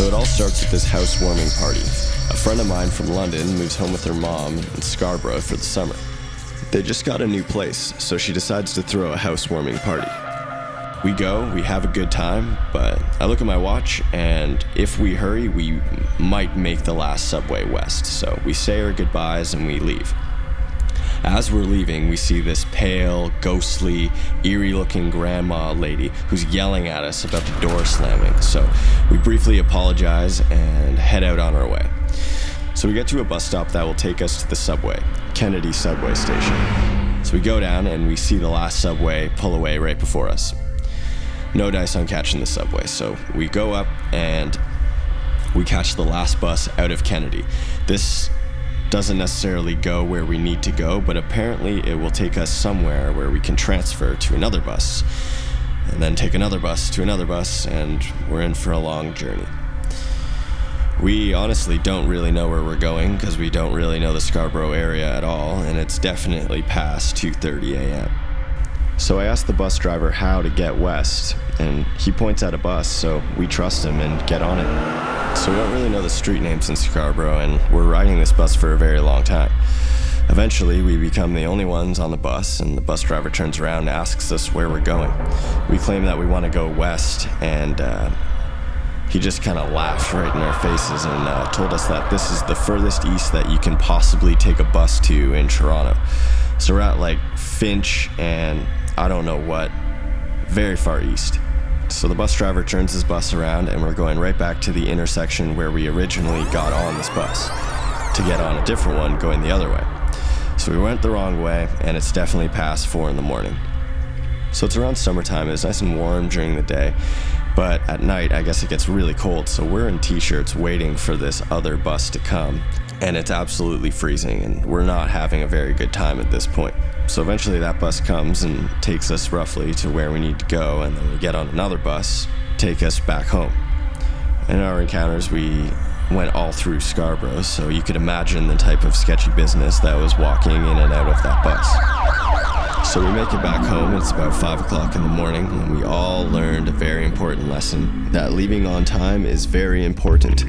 So it all starts with this housewarming party. A friend of mine from London moves home with her mom in Scarborough for the summer. They just got a new place, so she decides to throw a housewarming party. We go, we have a good time, but I look at my watch, and if we hurry, we might make the last subway west. So we say our goodbyes and we leave. As we're leaving, we see this pale, ghostly, eerie looking grandma lady who's yelling at us about the door slamming. So we briefly apologize and head out on our way. So we get to a bus stop that will take us to the subway, Kennedy subway station. So we go down and we see the last subway pull away right before us. No dice on catching the subway, so we go up and we catch the last bus out of Kennedy. This doesn't necessarily go where we need to go, but apparently it will take us somewhere where we can transfer to another bus, and then take another bus to another bus, and we're in for a long journey. We honestly don't really know where we're going because we don't really know the Scarborough area at all, and it's definitely past 2:30 a.m. So I asked the bus driver how to get west, and he points out a bus, so we trust him and get on it. So we don't really know the street names in Scarborough, and we're riding this bus for a very long time. Eventually, we become the only ones on the bus, and the bus driver turns around and asks us where we're going. We claim that we want to go west, and uh, he just kind of laughed right in our faces and uh, told us that this is the furthest east that you can possibly take a bus to in Toronto. So we're at like Finch and I don't know what, very far east. So the bus driver turns his bus around and we're going right back to the intersection where we originally got on this bus to get on a different one going the other way. So we went the wrong way and it's definitely past four in the morning. So it's around summertime, it's nice and warm during the day, but at night I guess it gets really cold, so we're in t shirts waiting for this other bus to come, and it's absolutely freezing, and we're not having a very good time at this point. So eventually that bus comes and takes us roughly to where we need to go, and then we get on another bus, take us back home. In our encounters, we went all through Scarborough, so you could imagine the type of sketchy business that was walking in and out of that bus. So we make it back home. It's about 5 o'clock in the morning, and we all learned a very important lesson that leaving on time is very important.